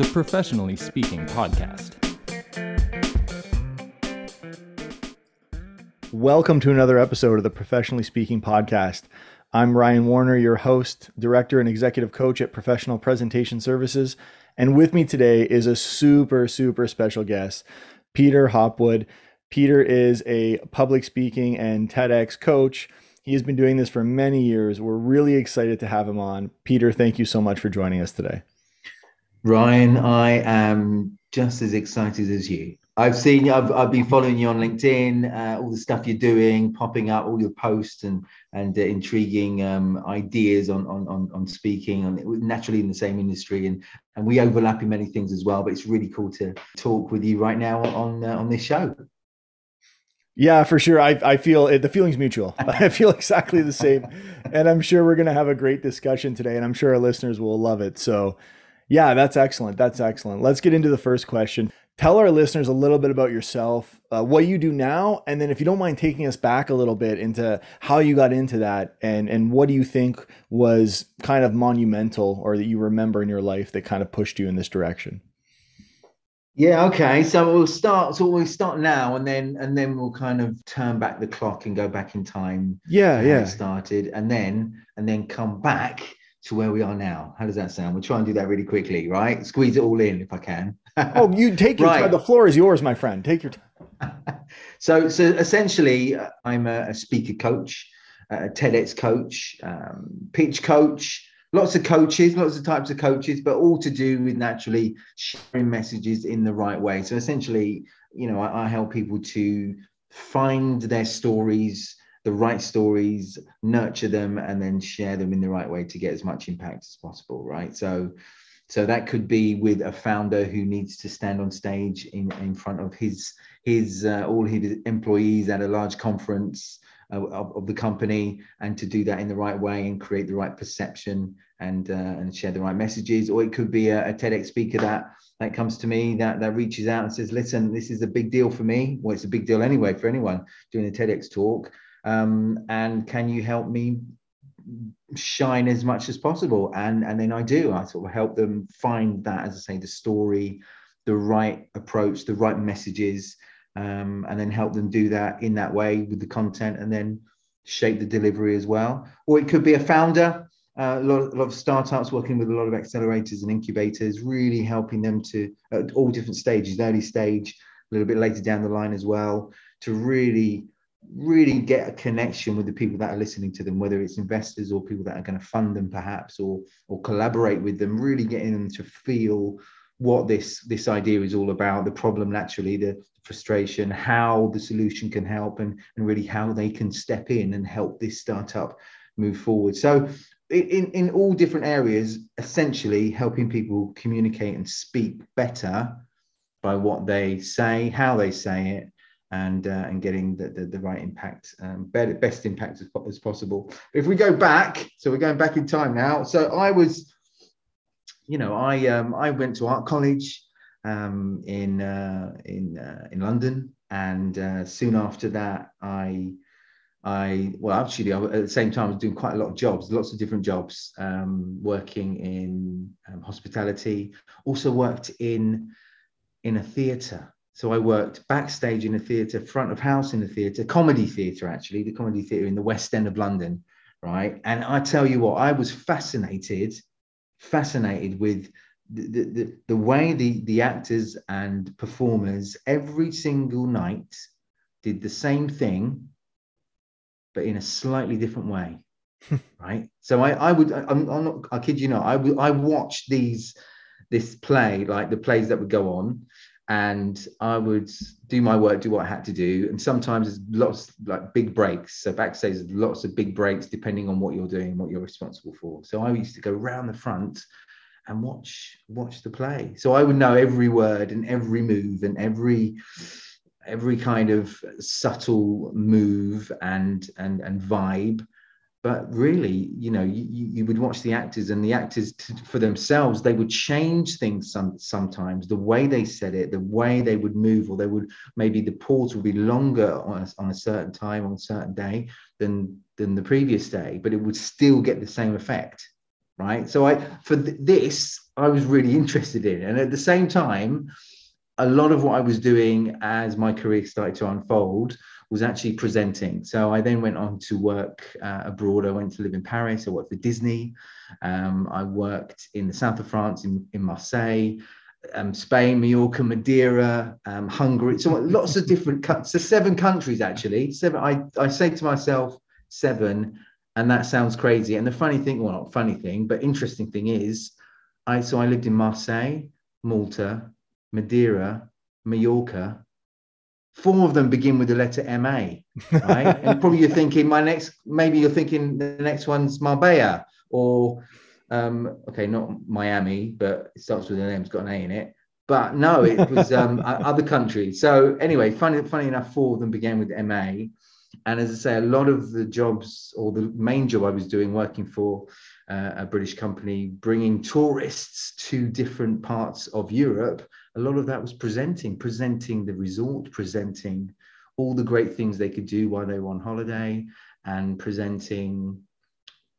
the Professionally Speaking podcast. Welcome to another episode of the Professionally Speaking podcast. I'm Ryan Warner, your host, director, and executive coach at Professional Presentation Services. And with me today is a super, super special guest, Peter Hopwood. Peter is a public speaking and TEDx coach. He has been doing this for many years. We're really excited to have him on. Peter, thank you so much for joining us today. Ryan, I am just as excited as you. I've seen, I've, I've been following you on LinkedIn, uh, all the stuff you're doing, popping up, all your posts and and uh, intriguing um, ideas on, on on on speaking, and naturally in the same industry, and and we overlap in many things as well. But it's really cool to talk with you right now on uh, on this show. Yeah, for sure. I, I feel it, the feeling's mutual. I feel exactly the same. And I'm sure we're going to have a great discussion today. And I'm sure our listeners will love it. So, yeah, that's excellent. That's excellent. Let's get into the first question. Tell our listeners a little bit about yourself, uh, what you do now, and then if you don't mind taking us back a little bit into how you got into that, and and what do you think was kind of monumental or that you remember in your life that kind of pushed you in this direction. Yeah. Okay. So we'll start. So we'll start now, and then and then we'll kind of turn back the clock and go back in time. Yeah. Yeah. Started, and then and then come back to where we are now. How does that sound? We'll try and do that really quickly, right? Squeeze it all in if I can. oh, you take your right. time. The floor is yours, my friend. Take your time. so, so essentially, uh, I'm a, a, speaker coach, a TEDx coach, um, pitch coach, lots of coaches, lots of types of coaches, but all to do with naturally sharing messages in the right way. So essentially, you know, I, I help people to find their stories, the right stories, nurture them, and then share them in the right way to get as much impact as possible. Right. So, so that could be with a founder who needs to stand on stage in, in front of his his uh, all his employees at a large conference uh, of, of, the company and to do that in the right way and create the right perception and uh, and share the right messages or it could be a, a TEDx speaker that that comes to me that that reaches out and says listen this is a big deal for me well it's a big deal anyway for anyone doing a TEDx talk um, and can you help me shine as much as possible? And and then I do. I sort of help them find that as I say the story the right approach the right messages um, and then help them do that in that way with the content and then shape the delivery as well. Or it could be a founder, uh, a, lot, a, lot, of startups working with a lot of accelerators and incubators, really helping them to, at all different stages, early stage, a little bit later down the line as well, to really really get a connection with the people that are listening to them whether it's investors or people that are going to fund them perhaps or or collaborate with them really getting them to feel what this this idea is all about the problem naturally the frustration how the solution can help and and really how they can step in and help this startup move forward. So in in all different areas essentially helping people communicate and speak better by what they say how they say it and uh, and getting the, the, the right impact um, better, best impact as, as possible if we go back so we're going back in time now so i was you know, I um, I went to art college um, in uh, in uh, in London, and uh, soon after that, I I well actually I, at the same time I was doing quite a lot of jobs, lots of different jobs, um, working in um, hospitality. Also worked in in a theatre. So I worked backstage in a theatre, front of house in a theatre, comedy theatre actually, the comedy theatre in the West End of London, right? And I tell you what, I was fascinated fascinated with the, the, the way the, the actors and performers every single night did the same thing, but in a slightly different way. right. So I, I would, I'm, I'm not, I kid you not, I I watched these, this play, like the plays that would go on, and I would do my work, do what I had to do. And sometimes there's lots like big breaks. So backstage, there's lots of big breaks depending on what you're doing, what you're responsible for. So I used to go round the front and watch watch the play. So I would know every word and every move and every every kind of subtle move and and and vibe but really you know you, you would watch the actors and the actors t- for themselves they would change things some, sometimes the way they said it the way they would move or they would maybe the pause would be longer on a, on a certain time on a certain day than than the previous day but it would still get the same effect right so i for th- this I was really interested in. And at the same time, a lot of what I was doing as my career started to unfold was actually presenting. So I then went on to work uh, abroad. I went to live in Paris. I worked for Disney. Um, I worked in the south of France, in, in Marseille, um, Spain, Mallorca, Madeira, um, Hungary. So lots of different countries. So seven countries actually. Seven. I, I say to myself, seven, and that sounds crazy. And the funny thing, well, not funny thing, but interesting thing is, I so I lived in Marseille, Malta, Madeira, Mallorca. Four of them begin with the letter MA, right? and probably you're thinking my next, maybe you're thinking the next one's Marbella or um, okay, not Miami, but it starts with an M, it's got an A in it. But no, it was um, other countries. So anyway, funny, funny enough, four of them began with MA. And as I say, a lot of the jobs or the main job I was doing, working for uh, a British company, bringing tourists to different parts of Europe, a lot of that was presenting, presenting the resort, presenting all the great things they could do while they were on holiday, and presenting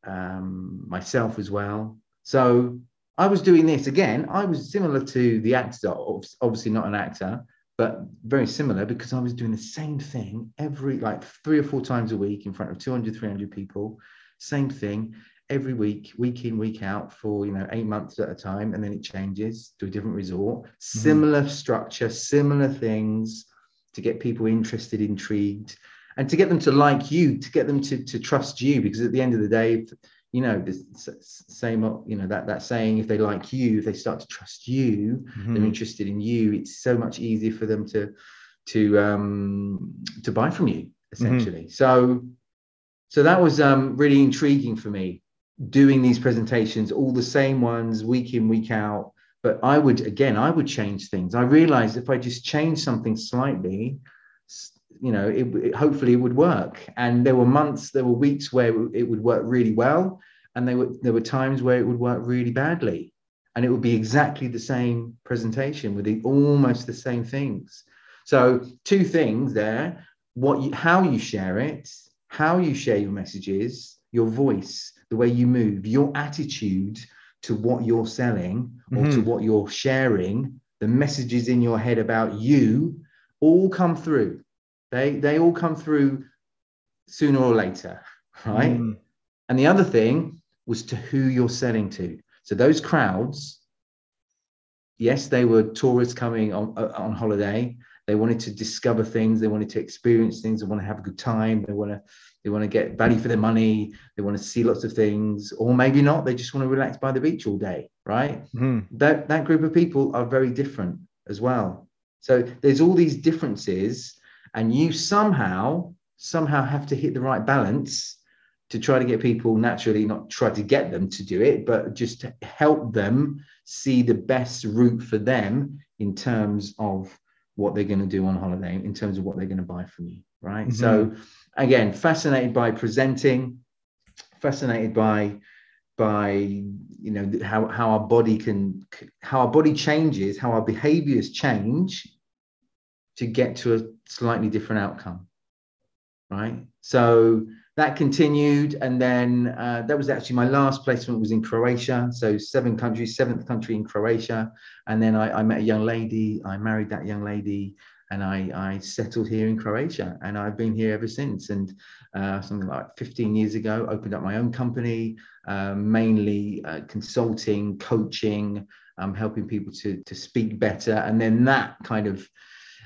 um, myself as well. So I was doing this again. I was similar to the actor, obviously not an actor, but very similar because I was doing the same thing every like three or four times a week in front of 200, 300 people. Same thing every week, week in, week out for you know eight months at a time, and then it changes to a different resort. Mm-hmm. Similar structure, similar things to get people interested, intrigued and to get them to like you to get them to, to trust you because at the end of the day you know the same you know that that saying if they like you if they start to trust you mm-hmm. they're interested in you it's so much easier for them to to um to buy from you essentially mm-hmm. so so that was um really intriguing for me doing these presentations all the same ones week in week out but i would again i would change things i realized if i just change something slightly you know, it, it, hopefully it would work. And there were months, there were weeks where it would work really well, and there were there were times where it would work really badly, and it would be exactly the same presentation with the, almost the same things. So two things there: what you, how you share it, how you share your messages, your voice, the way you move, your attitude to what you're selling or mm-hmm. to what you're sharing, the messages in your head about you all come through they they all come through sooner or later, right? Mm. And the other thing was to who you're selling to. So those crowds, yes, they were tourists coming on uh, on holiday. They wanted to discover things. They wanted to experience things. They want to have a good time. They want to they want to get value for their money. They want to see lots of things, or maybe not. They just want to relax by the beach all day, right? Mm. That that group of people are very different as well. So there's all these differences and you somehow somehow have to hit the right balance to try to get people naturally not try to get them to do it but just to help them see the best route for them in terms of what they're going to do on holiday in terms of what they're going to buy from you right mm-hmm. so again fascinated by presenting fascinated by by you know how, how our body can how our body changes how our behaviors change to get to a slightly different outcome right so that continued and then uh, that was actually my last placement was in croatia. So seven countries seventh country in croatia. And then I, I, met a young lady i married that young lady and I, I settled here in croatia. And i've been here ever since. And uh, something like 15 years ago opened up my own company uh, mainly uh, consulting coaching um, helping people to, to speak better. And then that kind of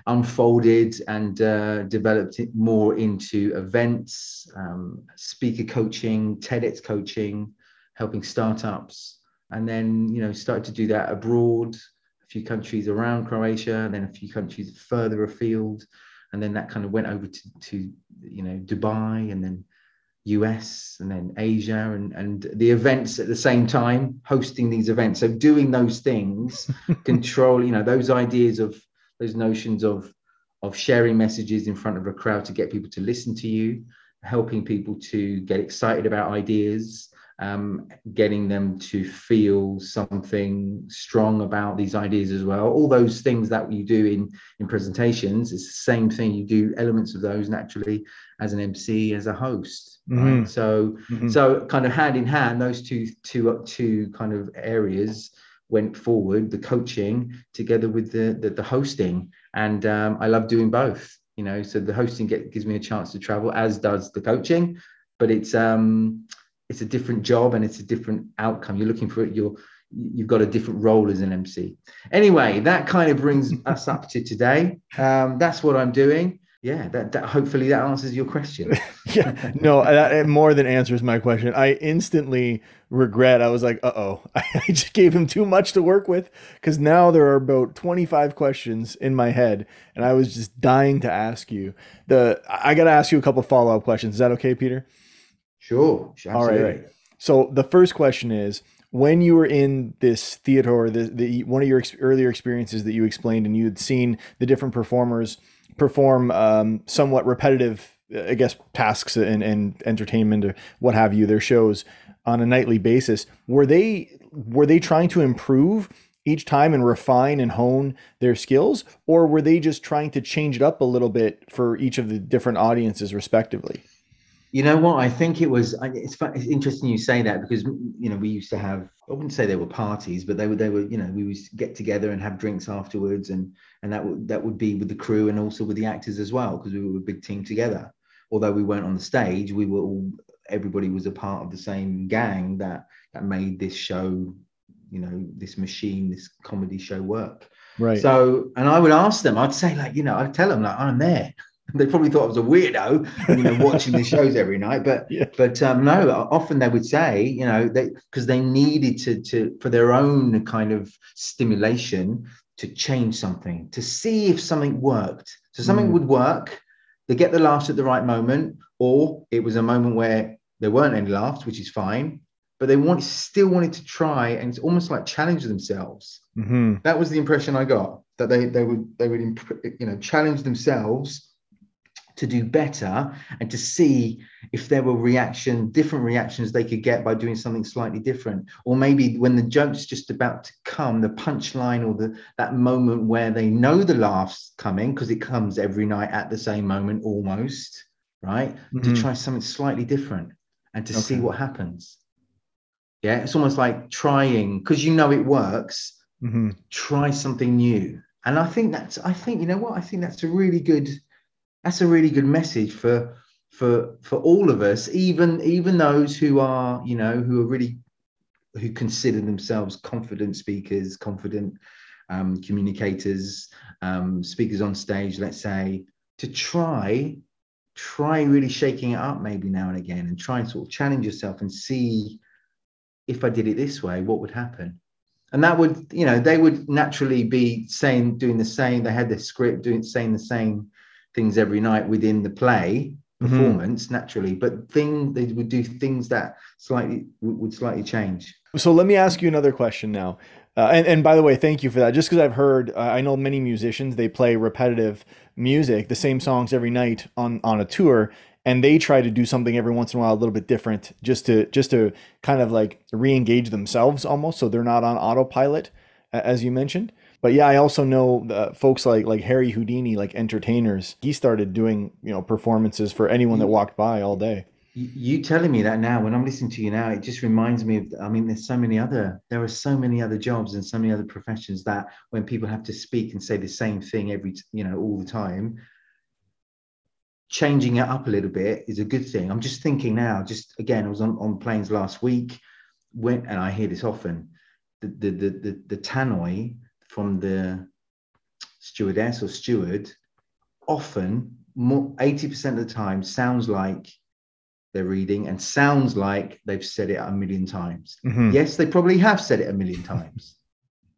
unfolded and uh, developed it more into events, um, speaker coaching, TEDx coaching, helping startups, and then you know started to do that abroad, a few countries around Croatia, and then a few countries further afield, and then that kind of went over to, to you know Dubai, and then US and then Asia and, and the events at the same time, hosting these events. So doing those things, control, you know, those ideas of those notions of of sharing messages in front of a crowd to get people to listen to you, helping people to get excited about ideas, um, getting them to feel something strong about these ideas as well. All those things that you do in in presentations is the same thing. You do elements of those naturally as an MC, as a host. Mm-hmm. Right? So mm-hmm. so kind of hand in hand, those two two two kind of areas went forward, the coaching together with the the, the hosting, and um, I love doing both. You know, so the hosting get, gives me a chance to travel, as does the coaching, but it's um it's a different job and it's a different outcome. You're looking for it. You're you've got a different role as an MC. Anyway, that kind of brings us up to today. Um, that's what I'm doing yeah that, that hopefully that answers your question. Yeah no uh, that more than answers my question. I instantly regret i was like uh-oh. I just gave him too much to work with because now there are about 25 questions in my head and i was just dying to ask you. The i gotta ask you a couple follow-up questions. Is that okay peter? Sure absolutely. all right so the first question is when you were in this theater the, the one of your ex- earlier experiences that you explained and you had seen the different performers perform um, somewhat repetitive, I guess, tasks and, and entertainment or what have you, their shows on a nightly basis. Were they were they trying to improve each time and refine and hone their skills, or were they just trying to change it up a little bit for each of the different audiences, respectively? You know what? I think it was. It's, it's interesting you say that because you know we used to have. I wouldn't say they were parties, but they were. They were. You know, we would get together and have drinks afterwards, and and that would that would be with the crew and also with the actors as well because we were a big team together. Although we weren't on the stage, we were all. Everybody was a part of the same gang that that made this show. You know, this machine, this comedy show work. Right. So, and I would ask them. I'd say like, you know, I'd tell them like, I'm there they probably thought I was a weirdo, you know, watching the shows every night. But yeah. but um, no, often they would say, you know, they because they needed to to for their own kind of stimulation to change something to see if something worked. So something mm. would work. They get the laughs at the right moment, or it was a moment where there weren't any laughs, which is fine. But they want still wanted to try, and it's almost like challenge themselves. Mm-hmm. That was the impression I got that they they would they would you know challenge themselves to do better and to see if there were reaction different reactions they could get by doing something slightly different or maybe when the joke's just about to come the punchline or the that moment where they know the laughs coming because it comes every night at the same moment almost right mm-hmm. to try something slightly different and to okay. see what happens yeah it's almost like trying because you know it works mm-hmm. try something new and i think that's i think you know what i think that's a really good that's a really good message for for for all of us even even those who are you know who are really who consider themselves confident speakers confident um, communicators um, speakers on stage let's say to try try really shaking it up maybe now and again and try and sort of challenge yourself and see if i did it this way what would happen? And that would you know they would naturally be saying doing the same. They had their script doing saying the same things every night within the play mm-hmm. performance mm-hmm. naturally, but thing they would do things that slightly would slightly change. So let me ask you another question now. Uh, and, and by the way, thank you for that. Just because I've heard, uh, I know many musicians, they play repetitive music, the same songs every night on, on a tour, and they try to do something every once in a while a little bit different just to just to kind of like re-engage themselves almost so they're not on autopilot as you mentioned but yeah, I also know uh, folks like like Harry Houdini, like entertainers. He started doing you know performances for anyone that walked by all day. You telling me that now, when I'm listening to you now, it just reminds me of. I mean, there's so many other. There are so many other jobs and so many other professions that when people have to speak and say the same thing every, you know, all the time, changing it up a little bit is a good thing. I'm just thinking now. Just again, I was on on planes last week, when and I hear this often. The the the the, the tannoy from the stewardess or steward often more 80% of the time sounds like they're reading and sounds like they've said it a million times. Mm-hmm. Yes, they probably have said it a million times.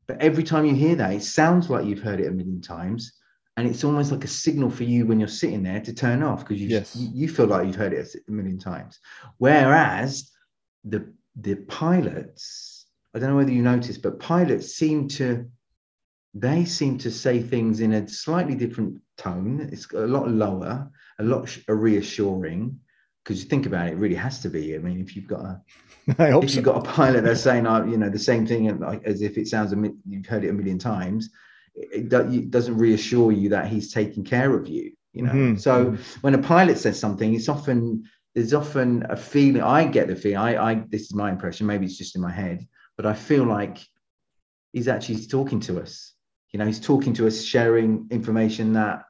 But every time you hear that, it sounds like you've heard it a million times. And it's almost like a signal for you when you're sitting there to turn off because you, yes. you feel like you've heard it a million times. Whereas the the pilots, I don't know whether you noticed, but pilots seem to they seem to say things in a slightly different tone. It's a lot lower, a lot reassuring. Because you think about it, it really has to be. I mean, if you've got a, I hope if so. you've got a pilot that's saying, uh, you know, the same thing and as if it sounds, a, you've heard it a million times, it, it doesn't reassure you that he's taking care of you. You know, mm-hmm. so when a pilot says something, it's often there's often a feeling. I get the feeling. I, I this is my impression. Maybe it's just in my head, but I feel like he's actually talking to us. You know, he's talking to us, sharing information that,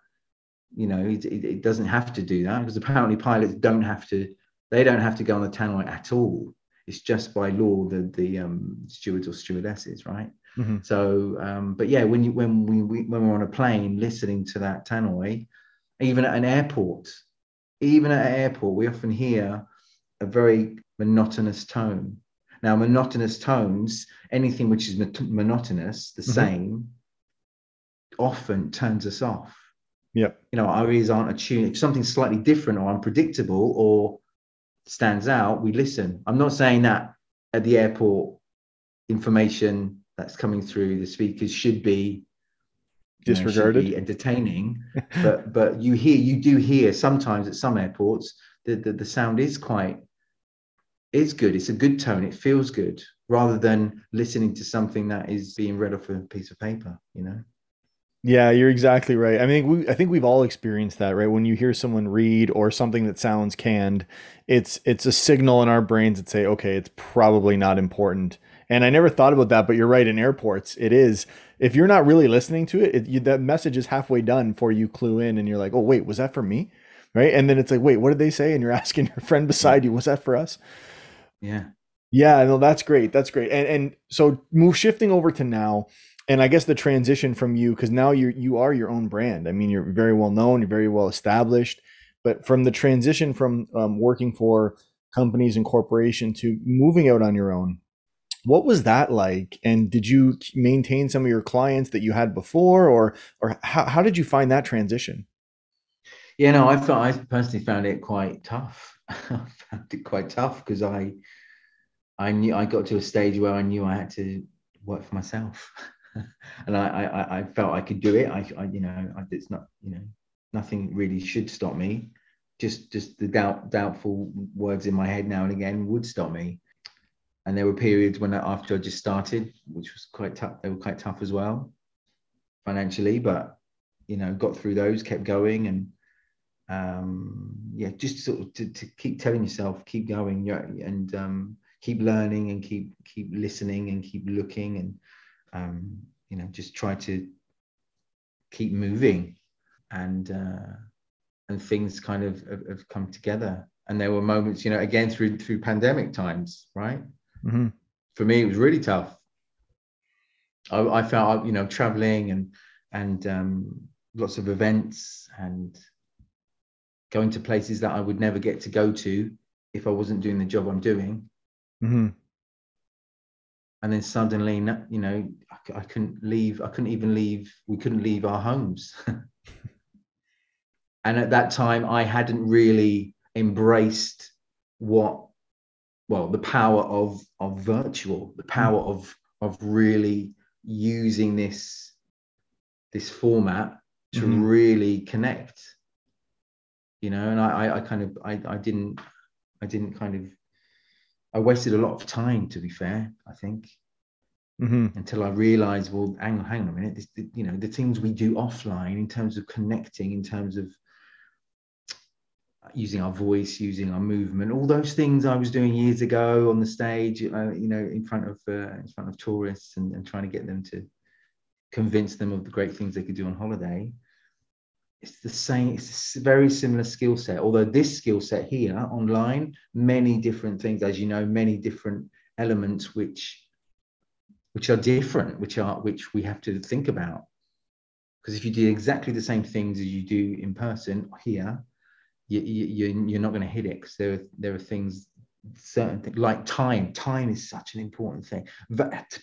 you know, it, it doesn't have to do that because apparently pilots don't have to, they don't have to go on the tannoy at all. It's just by law the the um, stewards or stewardesses, right? Mm-hmm. So, um, but yeah, when you when we, we when we're on a plane listening to that tannoy, even at an airport, even at an airport, we often hear a very monotonous tone. Now, monotonous tones, anything which is monotonous, the mm-hmm. same, often turns us off. Yeah. You know, our ears aren't attuned. If something's slightly different or unpredictable or stands out, we listen. I'm not saying that at the airport, information that's coming through the speakers should be disregarded, know, be entertaining. but but you hear, you do hear sometimes at some airports the, the the sound is quite is good. It's a good tone. It feels good rather than listening to something that is being read off a piece of paper. You know. Yeah, you're exactly right. I mean, we, I think we've all experienced that, right? When you hear someone read or something that sounds canned, it's it's a signal in our brains that say, okay, it's probably not important. And I never thought about that, but you're right. In airports, it is. If you're not really listening to it, it you, that message is halfway done before you clue in, and you're like, oh wait, was that for me? Right? And then it's like, wait, what did they say? And you're asking your friend beside you, was that for us? Yeah. Yeah, no, that's great. That's great. And and so move shifting over to now and I guess the transition from you, because now you you are your own brand. I mean, you're very well known, you're very well established. But from the transition from um, working for companies and corporation to moving out on your own, what was that like? And did you maintain some of your clients that you had before, or or how, how did you find that transition? Yeah, no, I felt I personally found it quite tough. I found it quite tough because I I knew I got to a stage where I knew I had to work for myself. and I, I, I felt I could do it. I, I you know, I, it's not, you know, nothing really should stop me. Just, just the doubt, doubtful words in my head now and again would stop me. And there were periods when after I just started, which was quite tough. They were quite tough as well, financially, but you know, got through those, kept going, and um, yeah, just sort of to, to keep telling yourself, keep going, and um, keep learning and keep keep listening and keep looking and um, you know just try to keep moving and uh, and things kind of have, have, come together and there were moments you know again through through pandemic times right mm-hmm. for me it was really tough I, I felt you know traveling and and um, lots of events and going to places that I would never get to go to if I wasn't doing the job I'm doing. Mm-hmm and then suddenly you know I, I, couldn't leave i couldn't even leave we couldn't leave our homes. And at that time i hadn't really embraced what well the power of of virtual the power of of really using this this format to mm-hmm. really connect you know? And I, I kind of I, I didn't i didn't kind of I wasted a lot of time, to be fair. I think mm-hmm. until I realised, well, hang on, hang on a minute. This, you know, the things we do offline in terms of connecting, in terms of using our voice, using our movement, all those things I was doing years ago on the stage, uh, you know, in front of uh, in front of tourists and, and trying to get them to convince them of the great things they could do on holiday it's the same it's a very similar skill set although this skill set here online many different things as you know many different elements which which are different which are which we have to think about. Because if you do exactly the same things as you do in person here you, you, you're not going to hit it because there, there are things certain things like time time is such an important thing.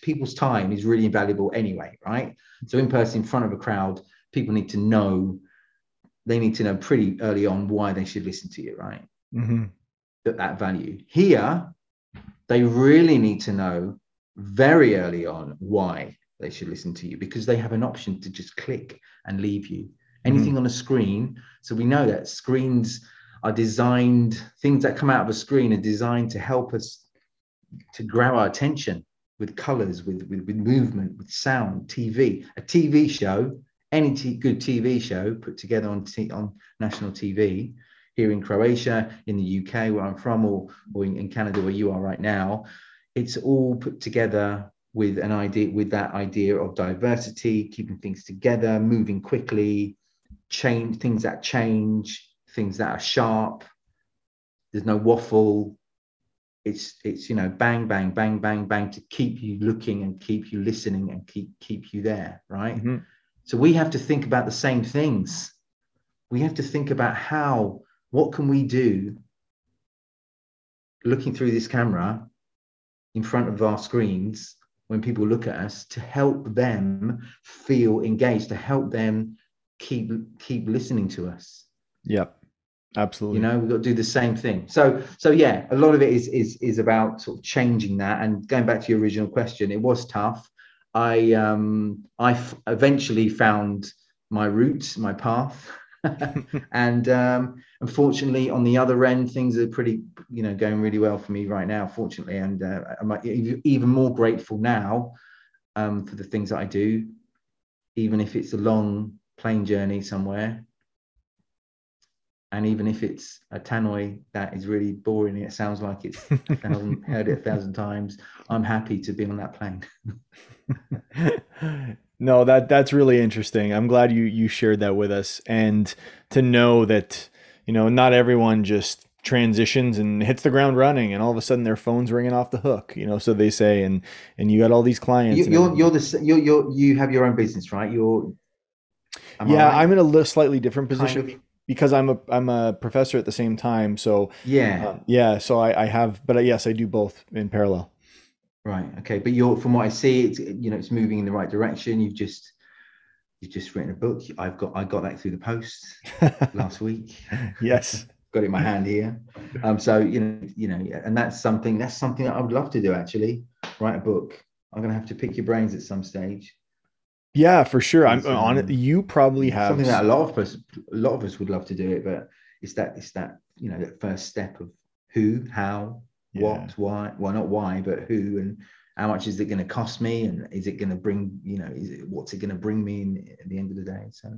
People's time is really invaluable anyway right? So in person in front of a crowd people need to know they need to know pretty early on why they should listen to you, right? Mm-hmm. That that value. Here, they really need to know very early on why they should listen to you because they have an option to just click and leave you. Anything mm-hmm. on a screen. So we know that screens are designed, things that come out of a screen are designed to help us to grab our attention with colors, with, with, with movement, with sound, TV. A TV show any t- good TV show put together on t- on national TV here in Croatia, in the UK, where I'm from, or, or in, in Canada, where you are right now, it's all put together with an idea with that idea of diversity keeping things together moving quickly change things that change things that are sharp. There's no waffle. It's it's you know bang bang bang bang bang to keep you looking and keep you listening and keep keep you there right? Mm-hmm. So we have to think about the same things. We have to think about how what can we do looking through this camera in front of our screens when people look at us to help them feel engaged to help them keep keep listening to us. Yep. Absolutely. You know we've got to do the same thing. So so yeah a lot of it is is is about sort of changing that. And going back to your original question it was tough i um i f- eventually found my route my path and um, unfortunately, on the other end, things are pretty, you know, going really well for me right now. Fortunately, and uh, I'm even more grateful now um, for the things that I do, even if it's a long plane journey somewhere, and even if it's a tannoy that is really boring, it sounds like it's a thousand, heard it a thousand times. I'm happy to be on that plane. no, that that's really interesting. I'm glad you you shared that with us, and to know that you know not everyone just transitions and hits the ground running and all of a sudden their phone's ringing off the hook you know so they say and and you got all these clients you, are you're the you're, you're you have your own business right you're yeah right? i'm in a slightly different position kind of. Because i'm a i'm a professor at the same time so yeah uh, yeah so I, I have but uh, yes i do both in parallel Right. Okay. But you're from what I see, it's you know it's moving in the right direction. You've just you've just written a book. I've got I got that through the post last week. Yes. got it in my hand here. Um. So you know you know and that's something that's something that I would love to do actually. Write a book. I'm gonna have to pick your brains at some stage. Yeah, for sure. I'm um, on it. You probably have something that a lot of us a lot of us would love to do it, but it's that it's that you know that first step of who, how, yeah. what, why, well, not why, but who, and how much is it going to cost me, and is it going to bring, you know, is it, what's it going to bring me in, at the end of the day? So,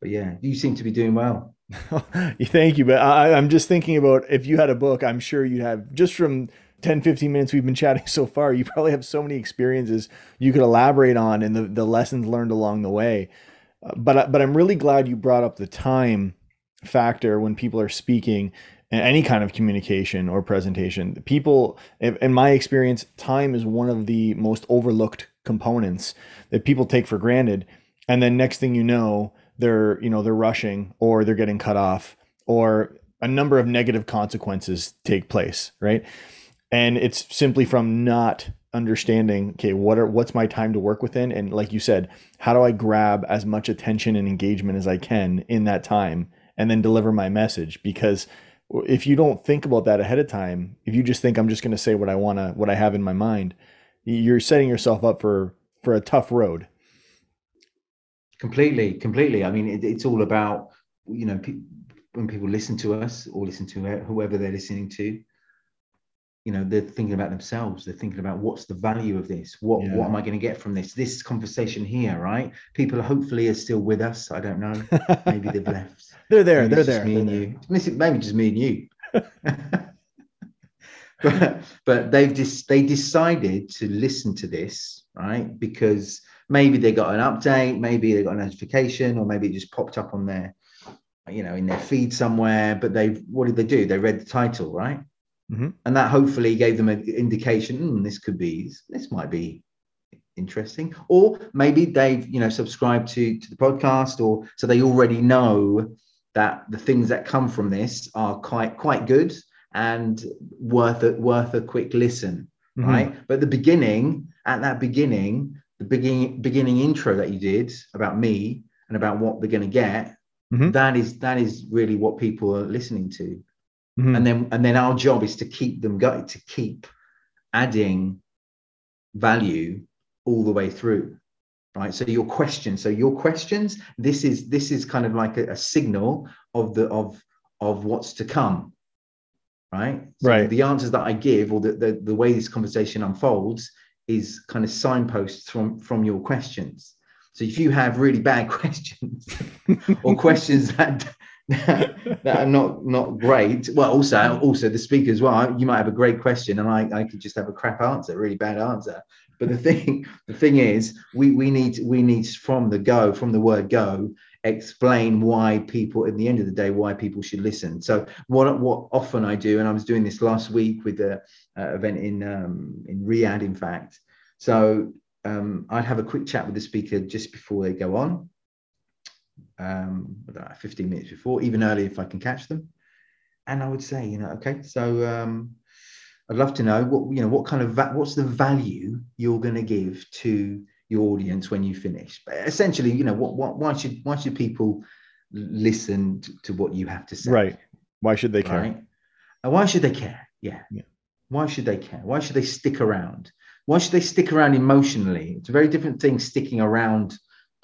but yeah, you seem to be doing well. Thank you, but I, I'm just thinking about if you had a book, I'm sure you'd have just from 10 15 minutes we've been chatting so far you probably have so many experiences you could elaborate on and the, the lessons learned along the way uh, but but i'm really glad you brought up the time factor when people are speaking any kind of communication or presentation. People, in my experience, time is one of the most overlooked components that people take for granted. And then next thing you know, they're you know they're rushing or they're getting cut off or a number of negative consequences take place, right? And it's simply from not understanding okay what are what's my time to work within and like you said how do i grab as much attention and engagement as i can in that time and then deliver my message because if you don't think about that ahead of time, if you just think I'm just going to say what I want to, what I have in my mind, you're setting yourself up for for a tough road. Completely, completely. I mean, it, it's all about you know pe- when people listen to us or listen to whoever they're listening to. You know, they're thinking about themselves. They're thinking about what's the value of this. What yeah. what am I going to get from this? This conversation here, right? People hopefully are still with us. I don't know. Maybe they've left. They're there. Maybe they're there. Me they're and there. you. Maybe just me and you. but but they've just they decided to listen to this right because maybe they got an update, maybe they got a notification, or maybe it just popped up on their you know in their feed somewhere. But they what did they do? They read the title right. Mm-hmm. And that hopefully gave them an indication. Mm, this could be, this might be interesting or maybe they've you know subscribed to to the podcast or so they already know that the things that come from this are quite quite good and worth a worth a quick listen mm-hmm. right but the beginning at that beginning the beginning beginning intro that you did about me and about what they're going to get mm-hmm. that is that is really what people are listening to mm-hmm. and then and then our job is to keep them going to keep adding value all the way through right? So your questions so your questions this is this is kind of like a, a signal of the of of what's to come right? So right. the answers that i give or the, the the way this conversation unfolds is kind of signposts from from your questions. So if you have really bad questions or questions that that are not not great. Well, also also the speaker as well. You might have a great question, and I, I could just have a crap answer, really bad answer. but the thing the thing is we we need we need from the go from the word go explain why people at the end of the day why people should listen so what what often i do and i was doing this last week with the event in um, in riyadh in fact so um, i'd have a quick chat with the speaker just before they go on um, 15 minutes before even early if i can catch them and i would say you know okay so um, i'd love to know what you know what kind of va- what's the value you're going to give to your audience when you finish. But essentially, you know, what, what why should why should people listen to, to what you have to say? Right. Why should they care? Right? And why should they care? Yeah. yeah. Why should they care? Why should they stick around? Why should they stick around emotionally? It's a very different thing sticking around,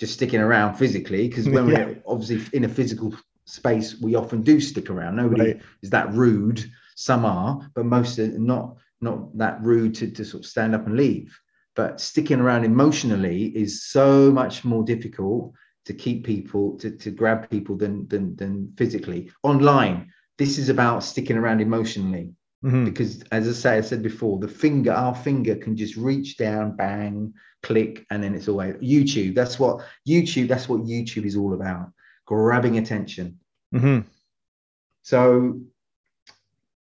just sticking around physically, because when yeah. we're obviously in a physical space, we often do stick around. Nobody right. is that rude. Some are, but most are not not that rude to, to sort of stand up and leave but sticking around emotionally is so much more difficult to keep people to, to grab people than, than than physically online this is about sticking around emotionally mm-hmm. because as i say i said before the finger our finger can just reach down bang click and then it's away youtube that's what youtube that's what youtube is all about grabbing attention mm-hmm. so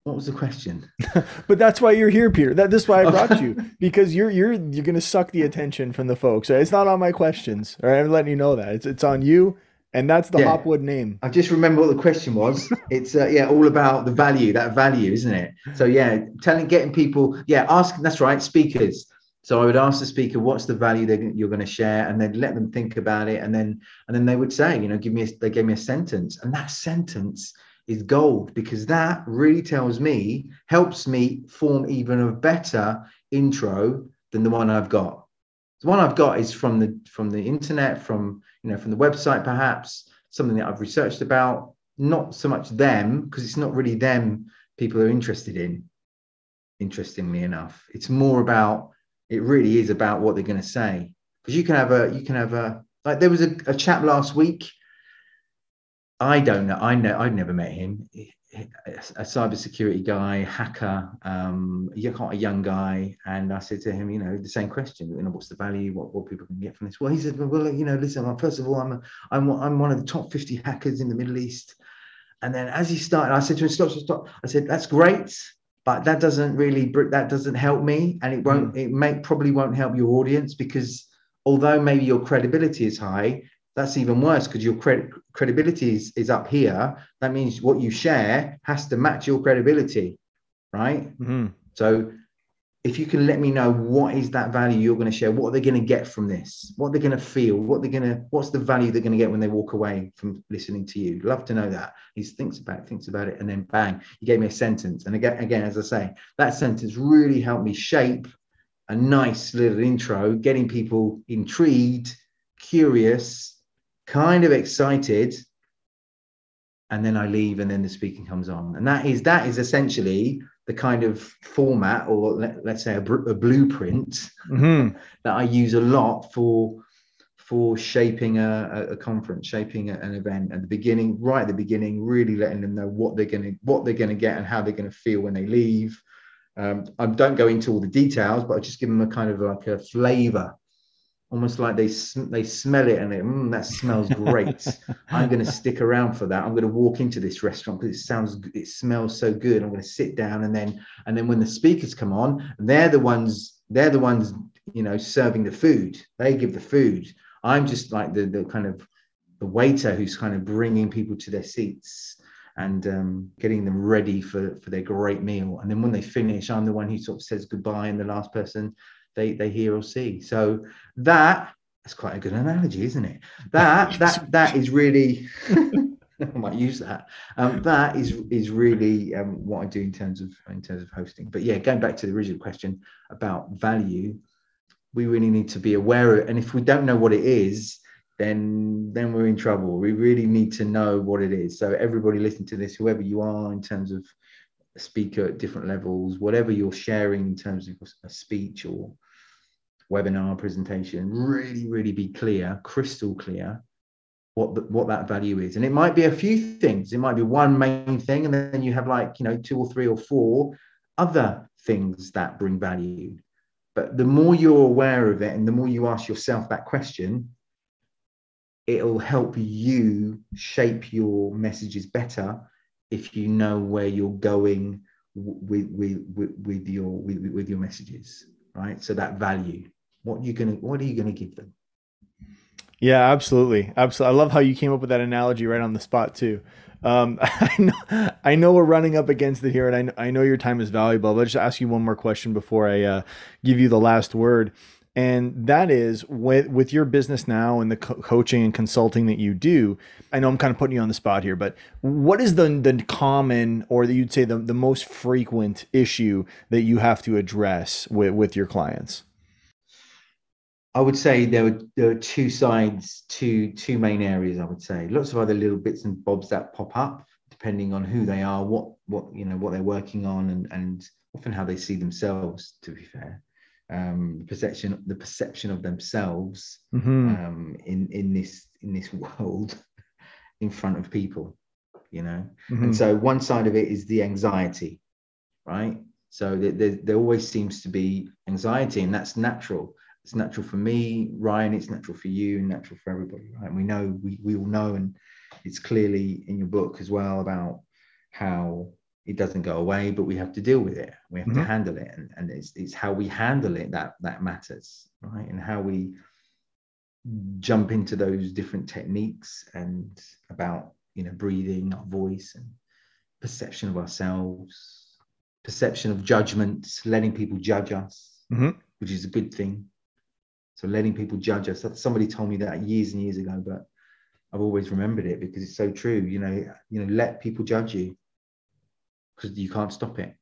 what was the question? but that's why you're here, Peter. That this is why I brought you because you're you're you're gonna suck the attention from the folks. It's not on my questions. All right, I'm letting you know that it's it's on you, and that's the yeah. Hopwood name. I just remember what the question was. it's uh, yeah, all about the value, that value, isn't it? So yeah, telling, getting people, yeah, asking. That's right, speakers. So I would ask the speaker, "What's the value that you're going to share?" and then let them think about it, and then and then they would say, you know, give me. A, they gave me a sentence, and that sentence is gold because that really tells me, helps me form even a better intro than the one I've got. The one I've got is from the from the internet, from you know, from the website, perhaps something that I've researched about. Not so much them because it's not really them people are interested in. Interestingly enough, it's more about. It really is about what they're going to say because you can have a you can have a like there was a, a chap last week I don't know. I know. I've never met him. A cybersecurity guy, hacker, um, a young guy, and I said to him, you know, the same question. You know, what's the value? What what people can get from this? Well, he said, well, you know, listen. First of all, I'm a, I'm I'm one of the top 50 hackers in the Middle East. And then as he started, I said to him, stop, stop, stop. I said, that's great, but that doesn't really that doesn't help me, and it won't. Mm. It may probably won't help your audience because although maybe your credibility is high, that's even worse because your cred- credibility is, is up here. That means what you share has to match your credibility, right? Mm-hmm. So if you can let me know what is that value you're going to share, what are they going to get from this? What they're going to feel? What they're going to, what's the value they're going to get when they walk away from listening to you? Love to know that. He thinks about it, thinks about it, and then bang, he gave me a sentence. And again, again, as I say, that sentence really helped me shape a nice little intro, getting people intrigued, curious, kind of excited and then i leave and then the speaking comes on and that is that is essentially the kind of format or let, us say a, a blueprint mm-hmm. that i use a lot for for shaping a, a conference shaping an event at the beginning right at the beginning really letting them know what they're going to what they're going to get and how they're going to feel when they leave um, i don't go into all the details but i just give them a kind of like a flavor almost like they they smell it and they, mm, that smells great. I'm going to stick around for that. I'm going to walk into this restaurant because it sounds it smells so good. I'm going to sit down and then and then when the speakers come on, they're the ones they're the ones you know serving the food. They give the food. I'm just like the the kind of the waiter who's kind of bringing people to their seats and um, getting them ready for for their great meal. And then when they finish, I'm the one who sort of says goodbye and the last person they they hear or see. So that that's quite a good analogy, isn't it? That that that is really I might use that. Um, that is is really um, what I do in terms of in terms of hosting. But yeah, going back to the original question about value, we really need to be aware of, it. and if we don't know what it is, then then we're in trouble. We really need to know what it is. So everybody listening to this, whoever you are in terms of a speaker at different levels, whatever you're sharing in terms of a speech or webinar presentation, really, really be clear, crystal clear what the, what that value is. And it might be a few things. It might be one main thing, and then you have like you know two or three or four other things that bring value. But the more you're aware of it and the more you ask yourself that question, it'll help you shape your messages better if you know where you're going with with with, with your with, with your messages right so that value what you gonna what are you gonna give them? Yeah absolutely. Absolutely i love how you came up with that analogy right on the spot too. Um, I know, I know we're running up against it here, and I, I know your time is valuable. But I'll just ask you one more question before I uh, give you the last word. And that is with with your business now and the co- coaching and consulting that you do i know i'm kind of putting you on the spot here but what is the the common or that you'd say the, the most frequent issue that you have to address with with your clients i would say there are there are two sides two two main areas i would say. Lots of other little bits and bobs that pop up depending on who they are what what you know what they're working on and and often how they see themselves to be fair. Um, perception the perception of themselves mm-hmm. um, in in this in this world in front of people you know? Mm-hmm. and so one side of it is the anxiety right? So there, there always seems to be anxiety and that's natural it's natural for me ryan it's natural for you and natural for everybody right and we know we, we all know and it's clearly in your book as well about how it doesn't go away, but we have to deal with it. We have mm-hmm. to handle it, and, and it's it's how we handle it that that matters, right? And how we jump into those different techniques and about you know breathing, our voice, and perception of ourselves, perception of judgment, letting people judge us, mm-hmm. which is a good thing. So letting people judge us. Somebody told me that years and years ago, but I've always remembered it because it's so true. You know, you know, let people judge you because you can't stop it.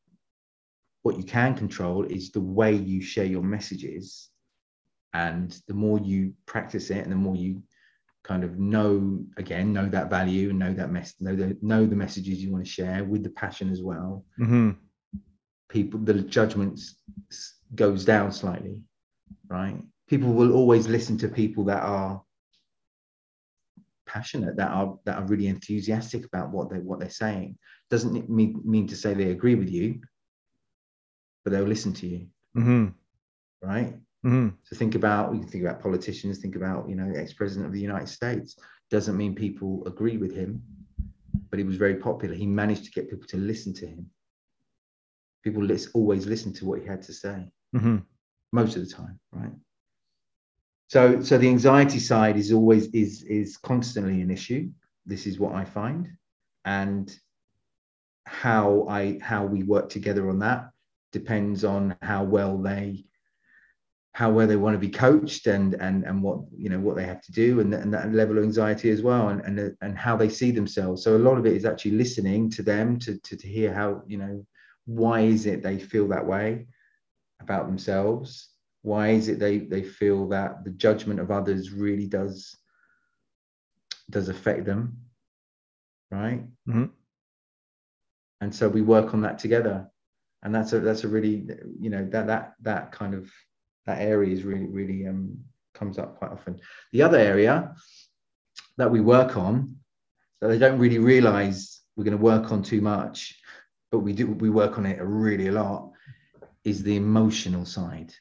What you can control is the way you share your messages. And the more you practice it and the more you kind of know again know that value and know that mess know the know the messages you want to share with the passion as well mm-hmm. people the judgments goes down slightly right people will always listen to people that are passionate that are that are really enthusiastic about what they what they're saying. Doesn't mean mean to say they agree with you but they'll listen to you. Mm-hmm. right? Mm-hmm. so think about you can think about politicians think about you know ex-president of the united states. Doesn't mean people agree with him but he was very popular. He managed to get people to listen to him. People list, always listen to what he had to say. Mm-hmm. most of the time right so so the anxiety side is always is is constantly an issue. This is what i find. And how i how we work together on that depends on how well they how well they want to be coached and and and what you know what they have to do and, and that level of anxiety as well and, and and how they see themselves. So a lot of it is actually listening to them to, to to hear how you know why is it they feel that way about themselves why is it they they feel that the judgment of others really does does affect them right? Mm-hmm. and so we work on that together. And that's a that's a really you know that that that kind of that area is really really um comes up quite often. The other area that we work on that they don't really realize we're going to work on too much but we do we work on it really a lot is the emotional side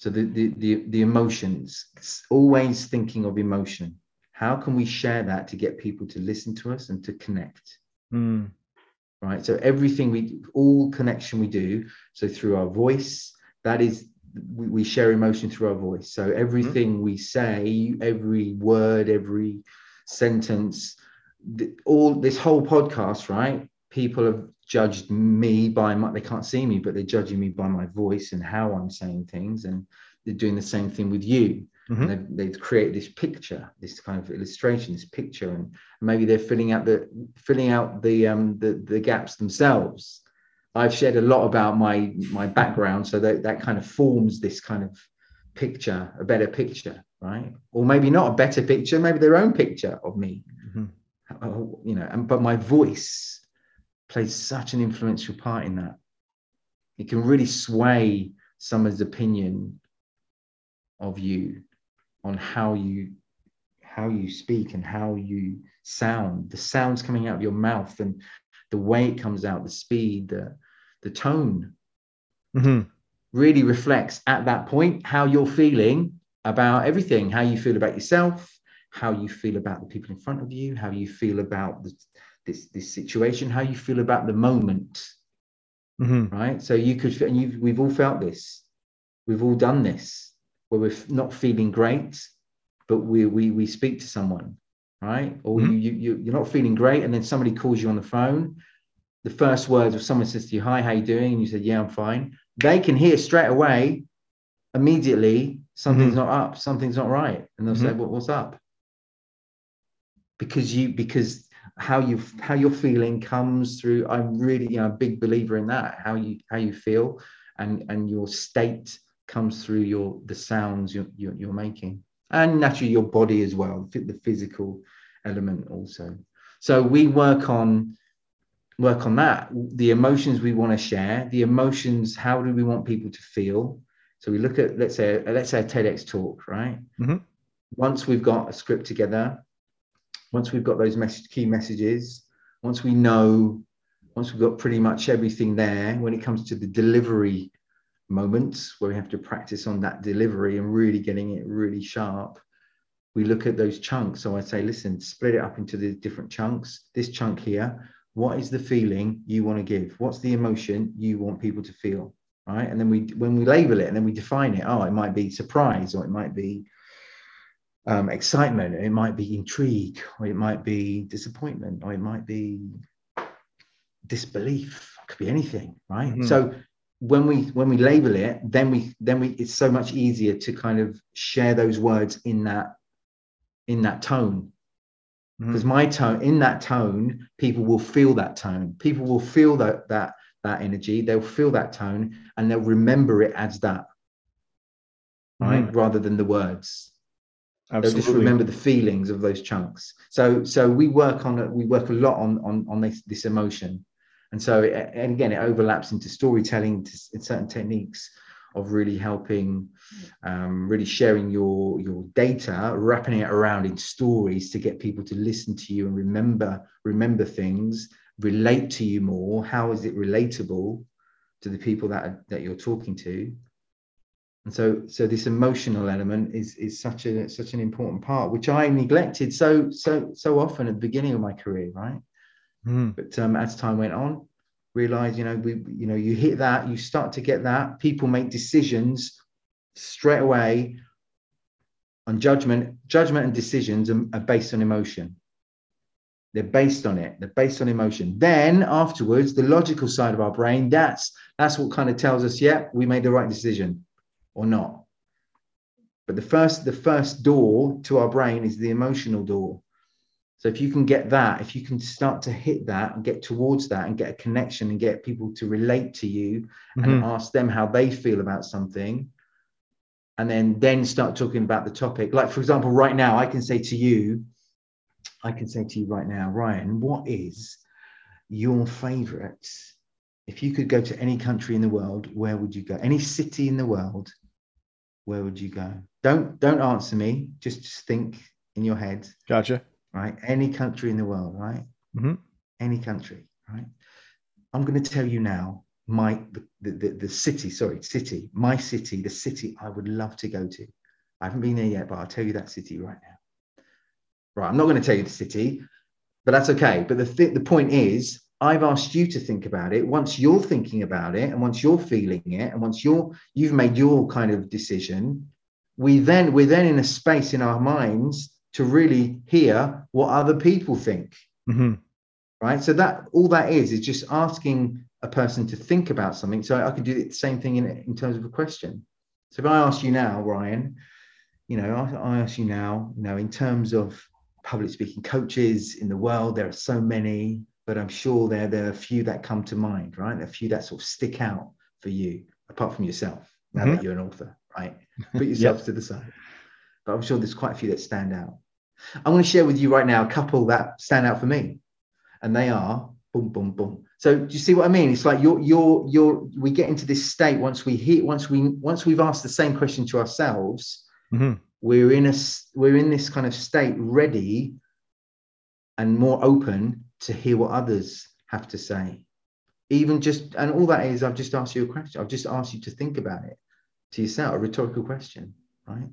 so the, the, the, the emotions, always thinking of emotion. How can we share that to get people to listen to us and to connect? Mm. Right. So everything we, all connection we do, so through our voice, that is, we, we share emotion through our voice. So everything mm. we say, every word, every sentence, the, all this whole podcast, right? People have judged me by my they can't see me but they're judging me by my voice and how i'm saying things and they're doing the same thing with you mm-hmm. they've, they've, created this picture this kind of illustration this picture and maybe they're filling out the filling out the um the, the gaps themselves i've shared a lot about my my background so that that kind of forms this kind of picture a better picture right or maybe not a better picture maybe their own picture of me mm-hmm. you know and but my voice plays such an influential part in that. It can really sway someone's opinion of you on how you how you speak and how you sound, the sounds coming out of your mouth and the way it comes out, the speed, the the tone. Mm-hmm. really reflects at that point how you're feeling about everything how you feel about yourself how you feel about the people in front of you how you feel about the, this this situation how you feel about the moment Mm-hmm. right? So you could and you've we've all felt this. We've all done this where we're not feeling great but we we, we speak to someone right? Or Mhm. you, you you you're not feeling great and then somebody calls you on the phone. The first words of someone says to you hi how you doing? and you said yeah i'm fine they can hear straight away immediately something's not up something's not right. And they'll say Mhm. what, what's up? Because you because how you how you're feeling comes through. I'm really you know a big believer in that how you how you feel and and your state comes through your the sounds you're, you're, you're making. And naturally your body as well the physical element also. So we work on work on that. The emotions we want to share the emotions how do we want people to feel? So we look at let's say let's say a tedx talk right? Mhm. once we've got a script together once we've got those message, key messages once we know once we've got pretty much everything there when it comes to the delivery moments where we have to practice on that delivery and really getting it really sharp we look at those chunks. So i say listen split it up into the different chunks. This chunk here what is the feeling you want to give? What's the emotion you want people to feel? Right? And then we when we label it and then we define it oh it might be surprise or it might be um, excitement it might be intrigue or it might be disappointment or it might be disbelief it could be anything right? Mhm. so when we when we label it then we then we it's so much easier to kind of share those words in that in that tone. Because my tone in that tone people will feel that tone. People will feel that that that energy. They'll feel that tone and they'll remember it as that right? Rather than the words they'll just remember the feelings of those chunks. So so we work on it we work a lot on on on this this emotion. And so it, and again it overlaps into storytelling to, s- certain techniques of really helping um, really sharing your your data wrapping it around in stories to get people to listen to you and remember remember things relate to you more. How is it relatable to the people that that you're talking to and so so this emotional element is is such a such an important part which i neglected so so so often at the beginning of my career right? Mhm. but um, as time went on realize you know we you know you hit that you start to get that people make decisions straight away on judgment. Judgment and decisions are, are based on emotion. They're based on it. They're based on emotion. Then afterwards the logical side of our brain that's that's what kind of tells us yeah we made the right decision or not but the first the first door to our brain is the emotional door so if you can get that, if you can start to hit that and get towards that and get a connection and get people to relate to you and Mhm. ask them how they feel about something, and then then start talking about the topic. Like for example, right now I can say to you, I can say to you right now, Ryan, what is your favorite? If you could go to any country in the world, where would you go? Any city in the world, where would you go? Don't don't answer me. Just just think in your head Gotcha. right? Any country in the world, right? Mhm. Any country, right? I'm going to tell you now my the, the, the city, sorry, city, my city, the city I would love to go to. I haven't been there yet, but I'll tell you that city right now. Right, I'm not going to tell you the city, but that's okay. But the th- the point is, I've asked you to think about it. Once you're thinking about it, and once you're feeling it, and once you're you've made your kind of decision, we then we're then in a space in our minds to really hear what other people think. Mhm. right? So that all that is is just asking a person to think about something. So i could do the same thing in, in terms of a question. So if i ask you now ryan you know I, I ask you now you know in terms of public speaking coaches in the world there are so many but i'm sure there there are a few that come to mind right? A few that sort of stick out for you apart from yourself now Mhm. that you're an author right? Put yourself to the side. But i'm sure there's quite a few that stand out. I'm going to share with you right now a couple that stand out for me and they are boom boom boom. So do you see what i mean? It's like you're you're you're we get into this state once we hit once we once we've asked the same question to ourselves Mhm. we're in a, we're in this kind of state ready and more open to hear what others have to say. Even just and all that is i've just asked you a question. I've just asked you to think about it to yourself a rhetorical question right?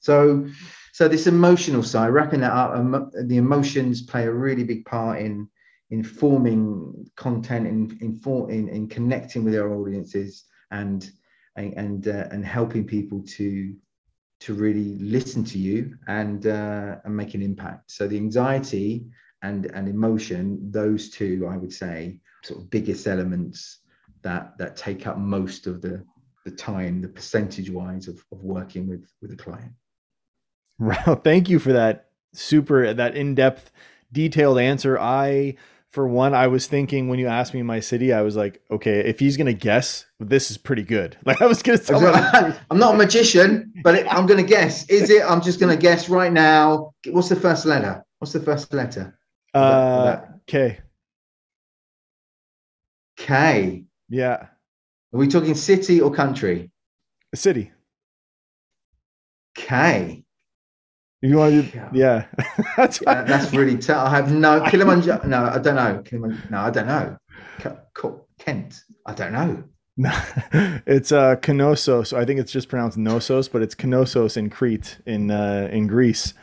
So so this emotional side wrapping that up um, the emotions play a really big part in informing content in in, in, in connecting with our audiences and and uh, and helping people to to really listen to you and uh, and make an impact. So the anxiety and and emotion those two i would say sort of biggest elements that that take up most of the the time the percentage wise of, of working with with a client. Wow thank you for that super that in-depth detailed answer. I for one i was thinking when you asked me my city i was like okay if he's gonna guess this is pretty good. Like i was gonna tell i'm not a magician but it, i'm gonna guess. Is it? I'm just gonna guess right now. What's the first letter? What's the first letter uh k K. Yeah. Are we talking city or country? A city. K. You want to, yeah. that's yeah, that's really tough. I have no Kilimanjaro. No, I don't know. Kilimanjaro. No, I don't know. Kent. I don't know. No, it's uh Knossos. I think it's just pronounced Knossos, but it's Knossos in Crete in uh, in Greece.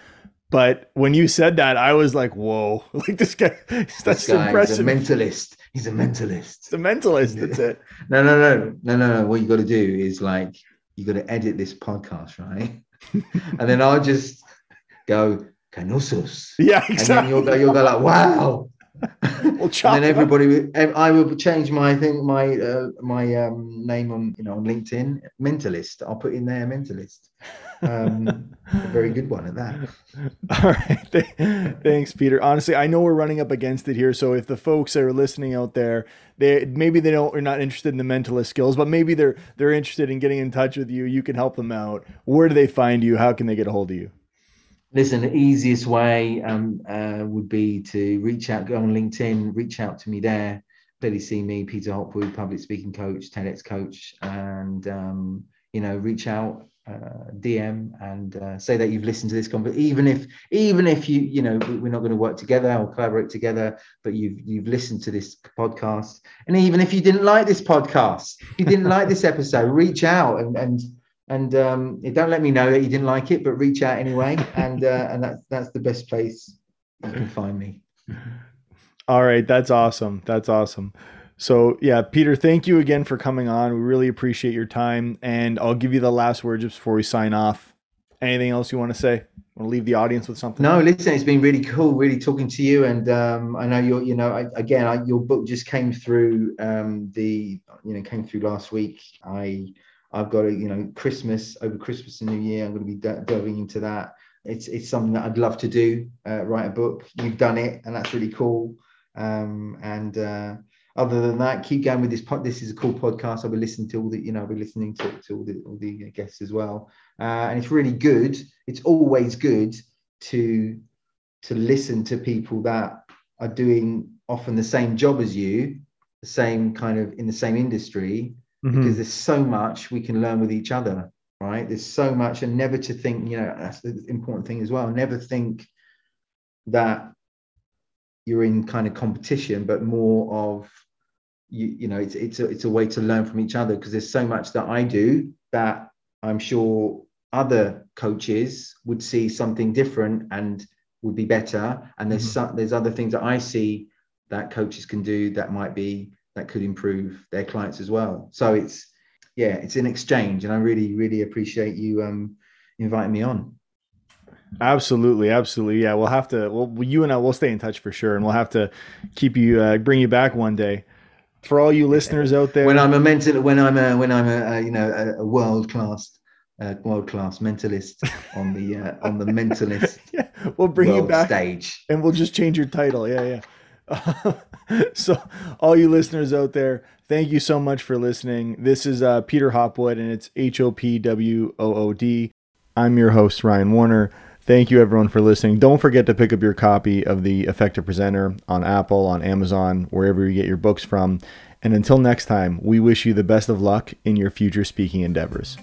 But when you said that, I was like, "Whoa!" Like this guy, that's this guy impressive. a mentalist. He's a mentalist. It's a mentalist. That's it. no, no, no, no, no, no. What you got to do is like you got to edit this podcast, right? and then I'll just go Knossos. Yeah, exactly. And then you'll go, you'll go like, "Wow." we'll and then everybody, I will change my thing, my uh, my um, name on you know on LinkedIn, mentalist. I'll put in there mentalist. Um, a very good one at that. All right, thanks, Peter. Honestly, I know we're running up against it here, so if the folks that are listening out there, they maybe they don't are not interested in the mentalist skills, but maybe they're they're interested in getting in touch with you. You can help them out. Where do they find you? How can they get a hold of you? Listen, the easiest way um, uh, would be to reach out, go on LinkedIn, reach out to me there. Clearly see me, Peter Hopwood, public speaking coach, TEDx coach, and um, you know, reach out, uh, DM, and uh, say that you've listened to this conversation. Even if, even if you, you know, we're not going to work together or collaborate together, but you've you've listened to this podcast, and even if you didn't like this podcast, you didn't like this episode, reach out and and and um, don't let me know that you didn't like it, but reach out anyway, and uh, and that's that's the best place you can find me. All right, that's awesome. That's awesome. So yeah, Peter, thank you again for coming on. We really appreciate your time, and I'll give you the last word just before we sign off. Anything else you want to say? Want to leave the audience with something? No, listen, it's been really cool, really talking to you, and um, I know you're, you know, I, again, I, your book just came through um, the, you know, came through last week. I I've got a, you know, Christmas over Christmas and New Year. I'm going to be d- delving into that. It's it's something that I'd love to do. Uh, write a book. You've done it, and that's really cool. Um, and uh, other than that, keep going with this. Pod- this is a cool podcast. I'll be listening to all the, you know, I'll be listening to, to all the all the guests as well. Uh, and it's really good. It's always good to to listen to people that are doing often the same job as you, the same kind of in the same industry, mm-hmm. because there's so much we can learn with each other right there's so much and never to think you know that's the important thing as well never think that you're in kind of competition but more of you, you know it's it's a, it's a way to learn from each other because there's so much that I do that I'm sure other coaches would see something different and would be better and there's mm-hmm. some, there's other things that I see that coaches can do that might be that could improve their clients as well. So it's yeah, it's an exchange, and I really really appreciate you um, inviting me on. Absolutely, absolutely. Yeah, we'll have to. Well, you and I will stay in touch for sure, and we'll have to keep you uh, bring you back one day. For all you listeners out there, when I'm a mental, when I'm a when I'm a, a you know a, a world class uh, world class mentalist on the uh, on the mentalist. yeah, we'll bring you back stage, and we'll just change your title. Yeah, yeah. so, all you listeners out there, thank you so much for listening. This is uh, Peter Hopwood, and it's H O P W O O D. I'm your host, Ryan Warner. Thank you, everyone, for listening. Don't forget to pick up your copy of The Effective Presenter on Apple, on Amazon, wherever you get your books from. And until next time, we wish you the best of luck in your future speaking endeavors.